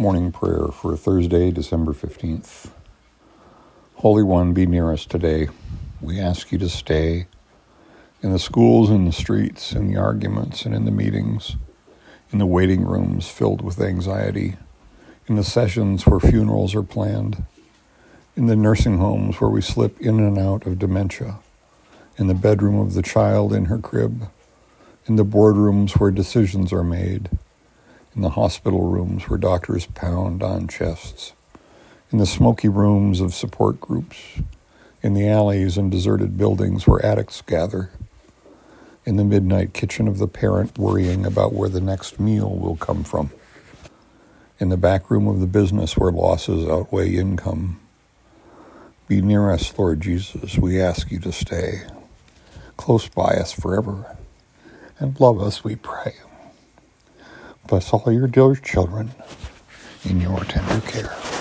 Morning prayer for Thursday, December 15th. Holy One, be near us today. We ask you to stay in the schools, in the streets, in the arguments, and in the meetings, in the waiting rooms filled with anxiety, in the sessions where funerals are planned, in the nursing homes where we slip in and out of dementia, in the bedroom of the child in her crib, in the boardrooms where decisions are made in the hospital rooms where doctors pound on chests, in the smoky rooms of support groups, in the alleys and deserted buildings where addicts gather, in the midnight kitchen of the parent worrying about where the next meal will come from, in the back room of the business where losses outweigh income. Be near us, Lord Jesus. We ask you to stay close by us forever and love us, we pray. Bless all your dear children in your tender care.